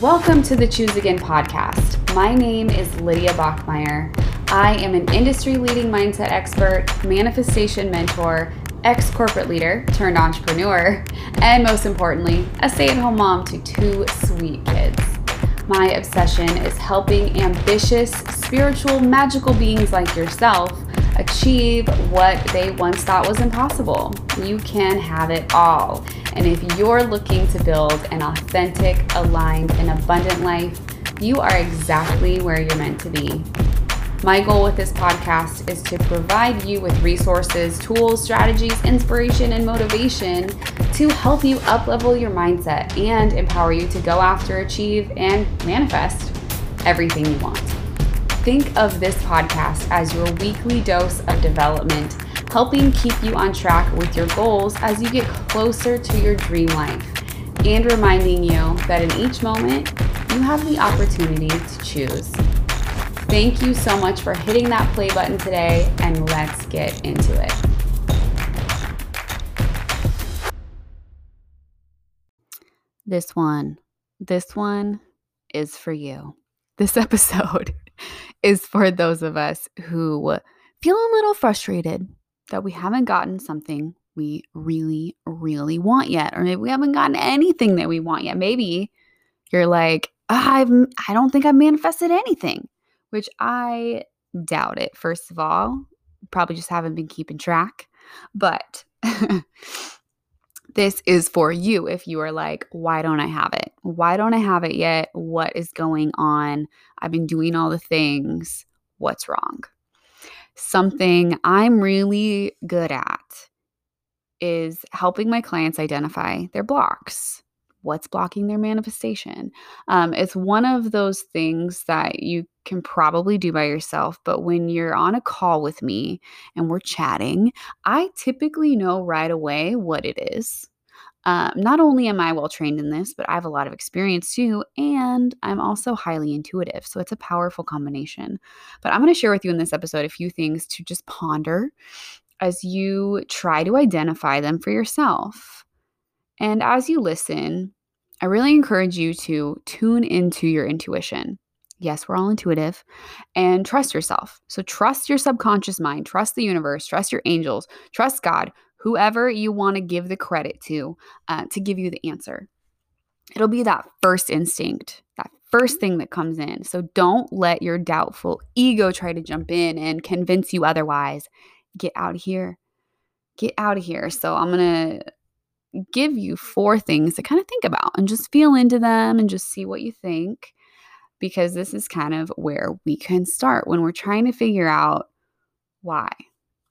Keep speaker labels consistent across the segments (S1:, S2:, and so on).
S1: Welcome to the Choose Again podcast. My name is Lydia Bachmeyer. I am an industry leading mindset expert, manifestation mentor, ex corporate leader turned entrepreneur, and most importantly, a stay at home mom to two sweet kids. My obsession is helping ambitious, spiritual, magical beings like yourself achieve what they once thought was impossible. You can have it all. And if you're looking to build an authentic, aligned, and abundant life, you are exactly where you're meant to be. My goal with this podcast is to provide you with resources, tools, strategies, inspiration, and motivation to help you uplevel your mindset and empower you to go after, achieve, and manifest everything you want. Think of this podcast as your weekly dose of development, helping keep you on track with your goals as you get closer to your dream life, and reminding you that in each moment, you have the opportunity to choose. Thank you so much for hitting that play button today, and let's get into it. This one, this one is for you. This episode is for those of us who feel a little frustrated that we haven't gotten something we really, really want yet, or maybe we haven't gotten anything that we want yet. Maybe you're like, ah, I've, I don't think I've manifested anything, which I doubt it. First of all, probably just haven't been keeping track, but this is for you if you are like, why don't I have it? Why don't I have it yet? What is going on? I've been doing all the things. What's wrong? Something I'm really good at is helping my clients identify their blocks. What's blocking their manifestation? Um, it's one of those things that you can probably do by yourself, but when you're on a call with me and we're chatting, I typically know right away what it is. Um, not only am I well trained in this, but I have a lot of experience too, and I'm also highly intuitive. So it's a powerful combination. But I'm going to share with you in this episode a few things to just ponder as you try to identify them for yourself. And as you listen, I really encourage you to tune into your intuition. Yes, we're all intuitive and trust yourself. So trust your subconscious mind, trust the universe, trust your angels, trust God, whoever you want to give the credit to uh, to give you the answer. It'll be that first instinct, that first thing that comes in. So don't let your doubtful ego try to jump in and convince you otherwise. Get out of here. Get out of here. So I'm going to give you four things to kind of think about and just feel into them and just see what you think because this is kind of where we can start when we're trying to figure out why.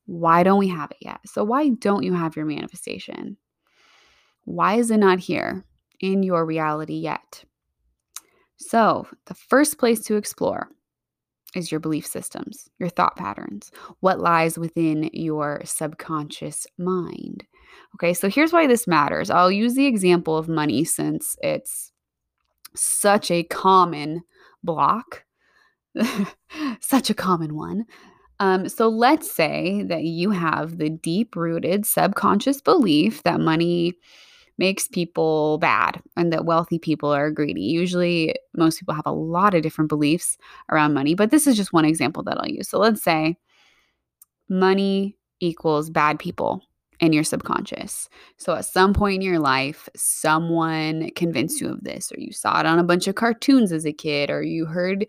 S1: Why don't we have it yet? So, why don't you have your manifestation? Why is it not here in your reality yet? So, the first place to explore is your belief systems, your thought patterns, what lies within your subconscious mind. Okay, so here's why this matters. I'll use the example of money since it's such a common block, such a common one. Um, so let's say that you have the deep rooted subconscious belief that money makes people bad and that wealthy people are greedy. Usually, most people have a lot of different beliefs around money, but this is just one example that I'll use. So let's say money equals bad people in your subconscious. So at some point in your life, someone convinced you of this, or you saw it on a bunch of cartoons as a kid, or you heard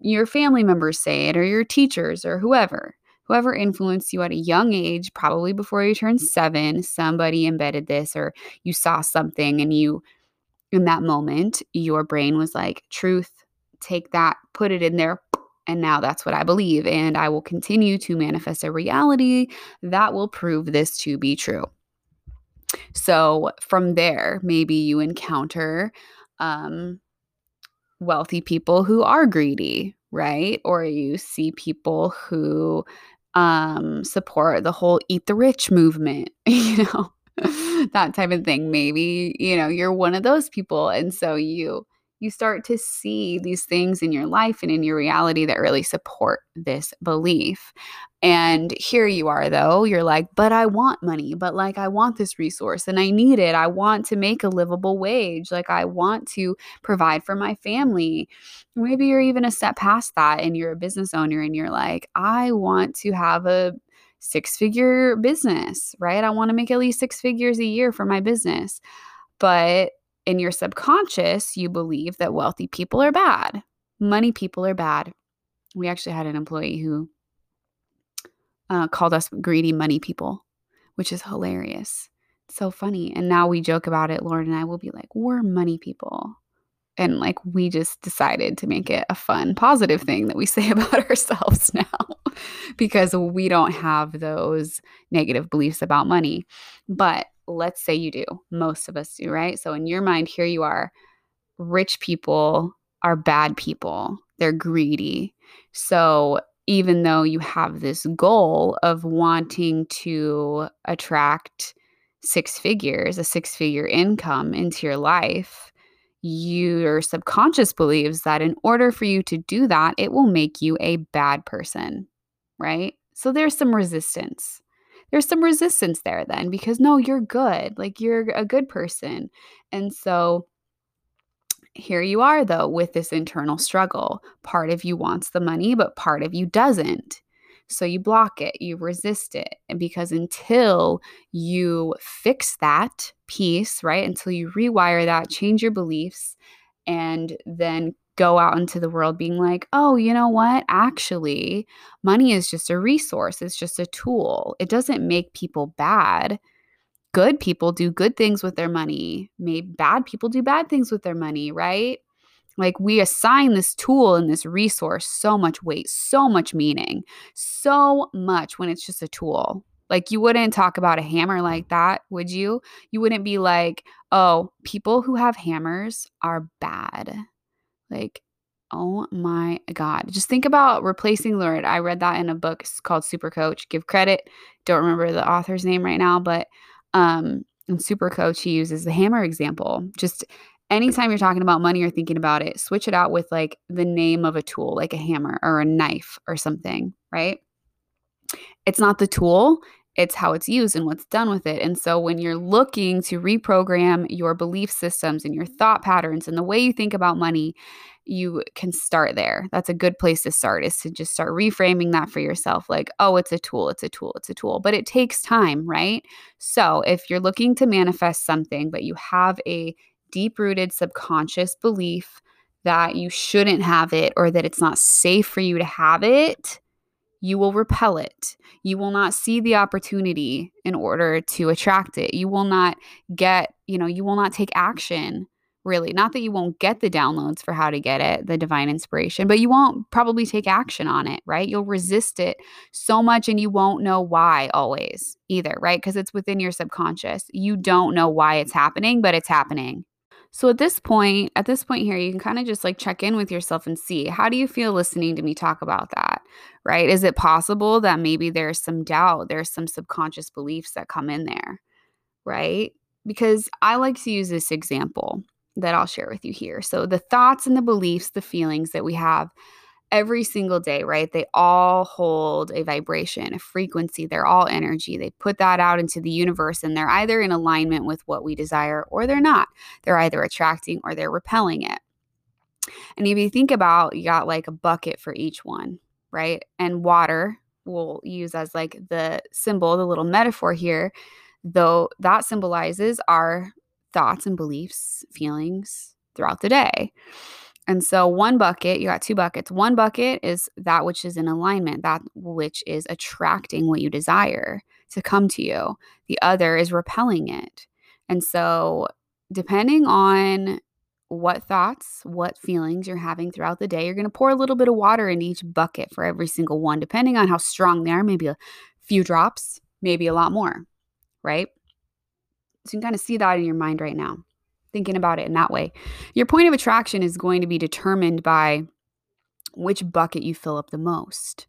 S1: your family members say it or your teachers or whoever. Whoever influenced you at a young age, probably before you turned seven, somebody embedded this or you saw something and you, in that moment, your brain was like, truth, take that, put it in there, and now that's what I believe. And I will continue to manifest a reality that will prove this to be true. So from there, maybe you encounter um, wealthy people who are greedy, right? Or you see people who um, support the whole eat the rich movement, you know, that type of thing. Maybe, you know, you're one of those people. And so you, You start to see these things in your life and in your reality that really support this belief. And here you are, though, you're like, but I want money, but like I want this resource and I need it. I want to make a livable wage. Like I want to provide for my family. Maybe you're even a step past that and you're a business owner and you're like, I want to have a six figure business, right? I want to make at least six figures a year for my business. But in your subconscious, you believe that wealthy people are bad, money people are bad. We actually had an employee who uh, called us greedy money people, which is hilarious. It's so funny. And now we joke about it. Lauren and I will be like, we're money people. And like, we just decided to make it a fun, positive thing that we say about ourselves now because we don't have those negative beliefs about money. But let's say you do. Most of us do, right? So, in your mind, here you are rich people are bad people, they're greedy. So, even though you have this goal of wanting to attract six figures, a six figure income into your life, your subconscious believes that in order for you to do that, it will make you a bad person, right? So there's some resistance. There's some resistance there then because no, you're good. Like you're a good person. And so here you are, though, with this internal struggle. Part of you wants the money, but part of you doesn't. So you block it, you resist it. And because until you fix that piece, right, until you rewire that, change your beliefs, and then go out into the world being like, oh, you know what? Actually, money is just a resource, it's just a tool. It doesn't make people bad good people do good things with their money. Maybe bad people do bad things with their money, right? Like we assign this tool and this resource so much weight, so much meaning, so much when it's just a tool. Like you wouldn't talk about a hammer like that, would you? You wouldn't be like, "Oh, people who have hammers are bad." Like, oh my god. Just think about replacing Lord. I read that in a book called Super Coach. Give credit. Don't remember the author's name right now, but um, and Super Coach, he uses the hammer example. Just anytime you're talking about money or thinking about it, switch it out with like the name of a tool, like a hammer or a knife or something, right? It's not the tool, it's how it's used and what's done with it. And so when you're looking to reprogram your belief systems and your thought patterns and the way you think about money, you can start there. That's a good place to start is to just start reframing that for yourself like, oh, it's a tool, it's a tool, it's a tool. But it takes time, right? So if you're looking to manifest something, but you have a deep rooted subconscious belief that you shouldn't have it or that it's not safe for you to have it, you will repel it. You will not see the opportunity in order to attract it. You will not get, you know, you will not take action really. Not that you won't get the downloads for how to get it, the divine inspiration, but you won't probably take action on it, right? You'll resist it so much and you won't know why always either, right? Because it's within your subconscious. You don't know why it's happening, but it's happening. So at this point, at this point here, you can kind of just like check in with yourself and see how do you feel listening to me talk about that, right? Is it possible that maybe there's some doubt, there's some subconscious beliefs that come in there, right? Because I like to use this example that I'll share with you here. So, the thoughts and the beliefs, the feelings that we have every single day, right? They all hold a vibration, a frequency. They're all energy. They put that out into the universe and they're either in alignment with what we desire or they're not. They're either attracting or they're repelling it. And if you think about, you got like a bucket for each one, right? And water we'll use as like the symbol, the little metaphor here, though that symbolizes our thoughts and beliefs, feelings throughout the day. And so, one bucket, you got two buckets. One bucket is that which is in alignment, that which is attracting what you desire to come to you. The other is repelling it. And so, depending on what thoughts, what feelings you're having throughout the day, you're going to pour a little bit of water in each bucket for every single one, depending on how strong they are. Maybe a few drops, maybe a lot more, right? So you can kind of see that in your mind right now, thinking about it in that way. Your point of attraction is going to be determined by which bucket you fill up the most,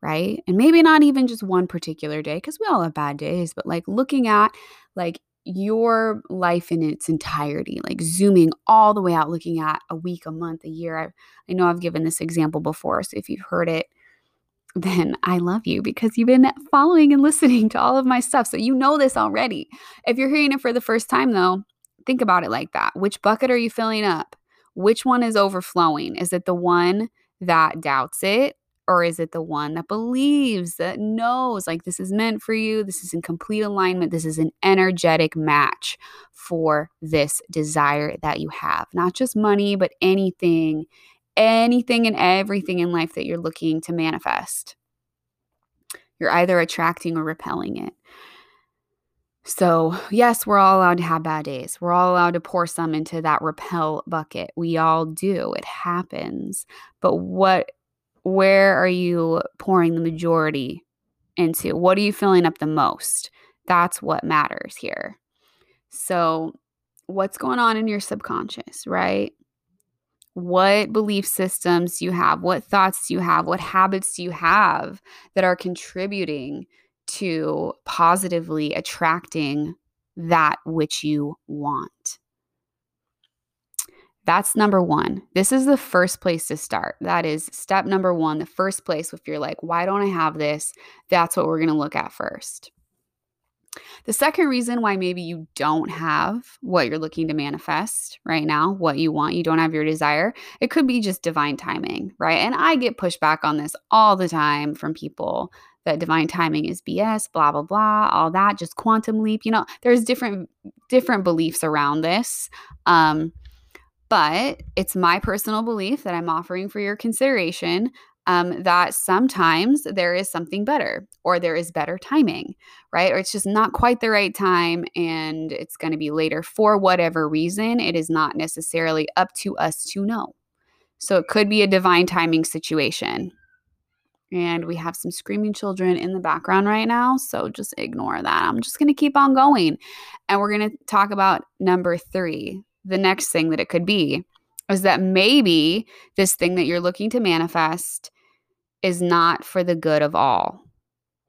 S1: right? And maybe not even just one particular day, because we all have bad days, but like looking at like your life in its entirety, like zooming all the way out, looking at a week, a month, a year. I, I know I've given this example before, so if you've heard it, then I love you because you've been following and listening to all of my stuff. So you know this already. If you're hearing it for the first time, though, think about it like that. Which bucket are you filling up? Which one is overflowing? Is it the one that doubts it? Or is it the one that believes, that knows, like this is meant for you? This is in complete alignment. This is an energetic match for this desire that you have. Not just money, but anything, anything and everything in life that you're looking to manifest. You're either attracting or repelling it. So, yes, we're all allowed to have bad days. We're all allowed to pour some into that repel bucket. We all do. It happens. But what where are you pouring the majority into? What are you filling up the most? That's what matters here. So, what's going on in your subconscious, right? What belief systems do you have? What thoughts do you have? What habits do you have that are contributing to positively attracting that which you want? That's number one. This is the first place to start. That is step number one, the first place. If you're like, why don't I have this? That's what we're going to look at first. The second reason why maybe you don't have what you're looking to manifest right now, what you want, you don't have your desire, it could be just divine timing, right? And I get pushback on this all the time from people that divine timing is BS, blah blah blah, all that, just quantum leap. You know, there's different different beliefs around this. Um, but it's my personal belief that I'm offering for your consideration um, that sometimes there is something better or there is better timing, right? Or it's just not quite the right time and it's going to be later for whatever reason. It is not necessarily up to us to know. So it could be a divine timing situation. And we have some screaming children in the background right now. So just ignore that. I'm just going to keep on going. And we're going to talk about number three the next thing that it could be is that maybe this thing that you're looking to manifest is not for the good of all.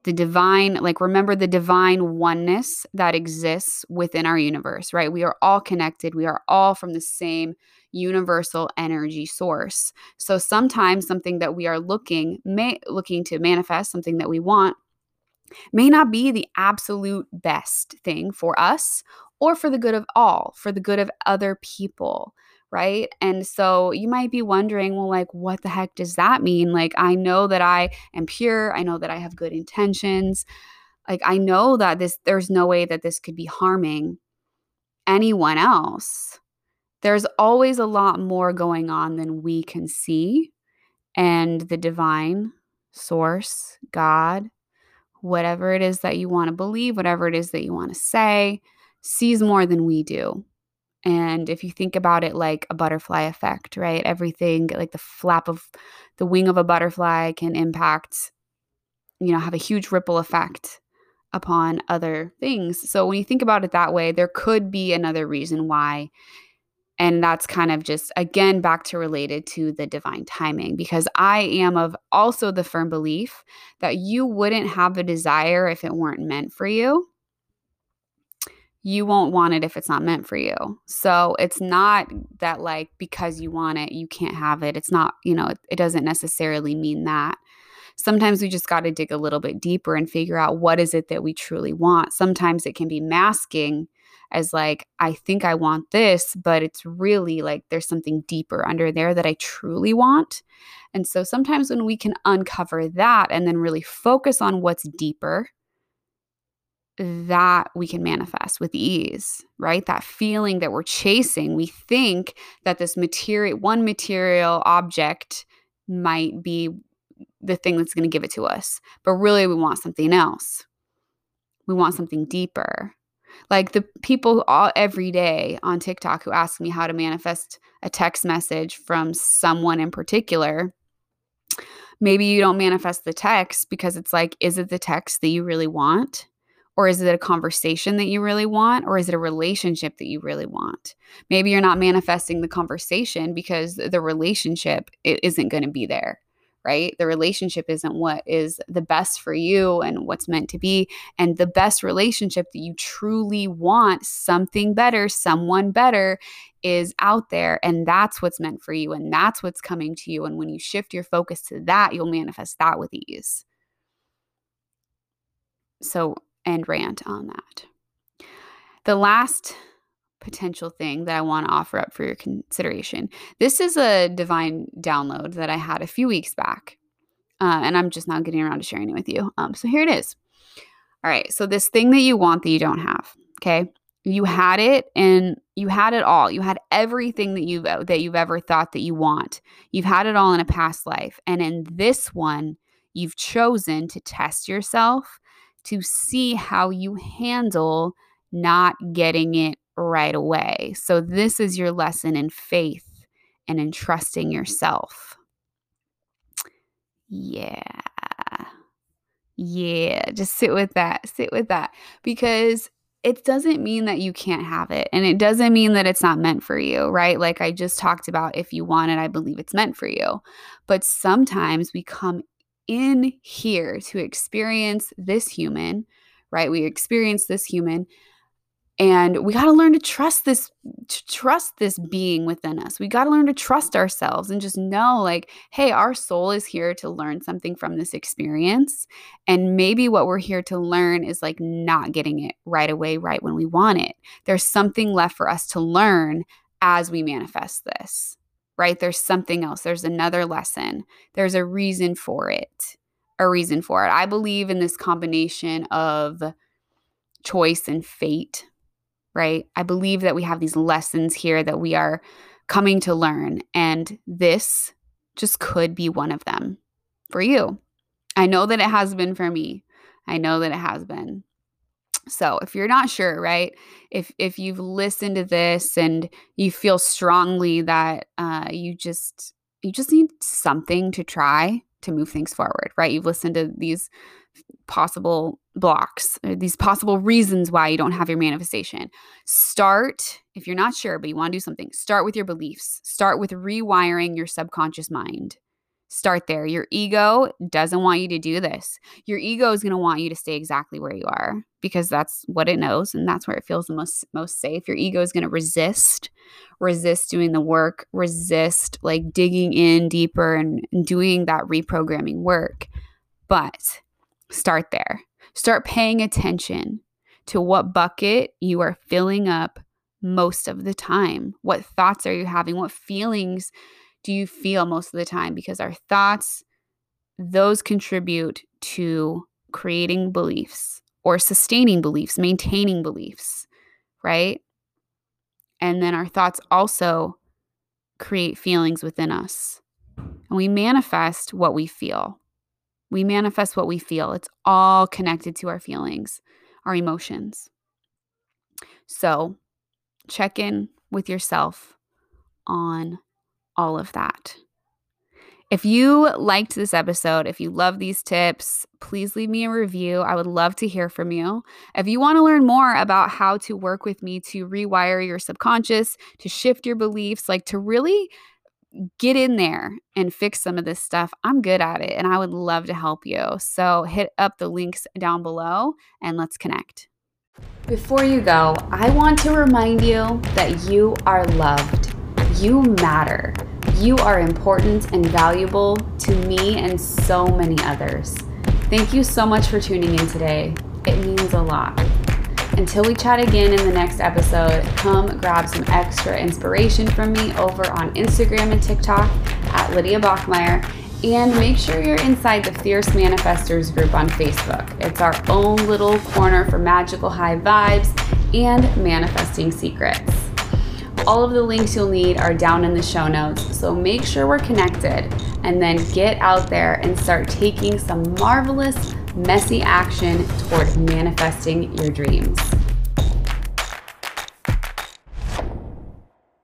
S1: The divine, like remember the divine oneness that exists within our universe, right? We are all connected. We are all from the same universal energy source. So sometimes something that we are looking may looking to manifest, something that we want may not be the absolute best thing for us or for the good of all, for the good of other people, right? And so you might be wondering, well, like, what the heck does that mean? Like, I know that I am pure, I know that I have good intentions. Like, I know that this, there's no way that this could be harming anyone else. There's always a lot more going on than we can see. And the divine source, God, whatever it is that you want to believe, whatever it is that you want to say, sees more than we do. And if you think about it like a butterfly effect, right? Everything like the flap of the wing of a butterfly can impact, you know, have a huge ripple effect upon other things. So when you think about it that way, there could be another reason why. And that's kind of just, again, back to related to the divine timing, because I am of also the firm belief that you wouldn't have a desire if it weren't meant for you you won't want it if it's not meant for you. So it's not that, like, because you want it, you can't have it. It's not, you know, it, it doesn't necessarily mean that. Sometimes we just got to dig a little bit deeper and figure out what is it that we truly want. Sometimes it can be masking as, like, I think I want this, but it's really like there's something deeper under there that I truly want. And so sometimes when we can uncover that and then really focus on what's deeper that we can manifest with ease, right? That feeling that we're chasing. We think that this material, one material object might be the thing that's going to give it to us, but really we want something else. We want something deeper. Like the people all every day on TikTok who ask me how to manifest a text message from someone in particular. Maybe you don't manifest the text because it's like, is it the text that you really want? Or is it a conversation that you really want? Or is it a relationship that you really want? Maybe you're not manifesting the conversation because the relationship isn't going to be there, right? The relationship isn't what is the best for you and what's meant to be. And the best relationship that you truly want, something better, someone better, is out there. And that's what's meant for you. And that's what's coming to you. And when you shift your focus to that, you'll manifest that with ease. So, end rant on that. The last potential thing that I want to offer up for your consideration. This is a divine download that I had a few weeks back, uh, and I'm just now getting around to sharing it with you. Um, so here it is. All right, so this thing that you want that you don't have, okay? You had it, and you had it all. You had everything that you've that you've ever thought that you want. You've had it all in a past life, and in this one, you've chosen to test yourself to see how you handle not getting it right away. So, this is your lesson in faith and in trusting yourself. Yeah. Yeah. Just sit with that. Sit with that. Because it doesn't mean that you can't have it. And it doesn't mean that it's not meant for you, right? Like I just talked about, if you want it, I believe it's meant for you. But sometimes we come in here to experience this human, right? We experience this human and we got to learn to trust this to trust this being within us. We got to learn to trust ourselves and just know like hey our soul is here to learn something from this experience and maybe what we're here to learn is like not getting it right away right when we want it. There's something left for us to learn as we manifest this right there's something else there's another lesson there's a reason for it a reason for it i believe in this combination of choice and fate right? I believe that we have these lessons here that we are coming to learn, and this just could be one of them for you. I know that it has been for me. I know that it has been. So, if you're not sure, right? If if you've listened to this and you feel strongly that uh, you just you just need something to try to move things forward, right? You've listened to these possible blocks, uh, these possible reasons why you don't have your manifestation. Start, if you're not sure, but you want to do something, start with your beliefs. Start with rewiring your subconscious mind. Start there. Your ego doesn't want you to do this. Your ego is going to want you to stay exactly where you are because that's what it knows and that's where it feels the most most safe. Your ego is going to resist, resist doing the work, resist like digging in deeper and, doing that reprogramming work. But start there. Start paying attention to what bucket you are filling up most of the time. What thoughts are you having? What feelings do you feel most of the time? Because our thoughts, those contribute to creating beliefs or sustaining beliefs, maintaining beliefs, right? And then our thoughts also create feelings within us. And we manifest what we feel. We manifest what we feel. It's all connected to our feelings, our emotions. So check in with yourself on all of that. If you liked this episode, if you love these tips, please leave me a review. I would love to hear from you. If you want to learn more about how to work with me to rewire your subconscious, to shift your beliefs, like to really get in there and fix some of this stuff. I'm good at it and I would love to help you. So hit up the links down below and let's connect. Before you go, I want to remind you that you are loved. You matter. You are important and valuable to me and so many others. Thank you so much for tuning in today. It means a lot. Until we chat again in the next episode, come grab some extra inspiration from me over on Instagram and TikTok at Lydia Bachmeyer. And make sure you're inside the Fierce Manifesters group on Facebook. It's our own little corner for magical high vibes and manifesting secrets. All of the links you'll need are down in the show notes, so make sure we're connected and then get out there and start taking some marvelous messy action toward manifesting your dreams.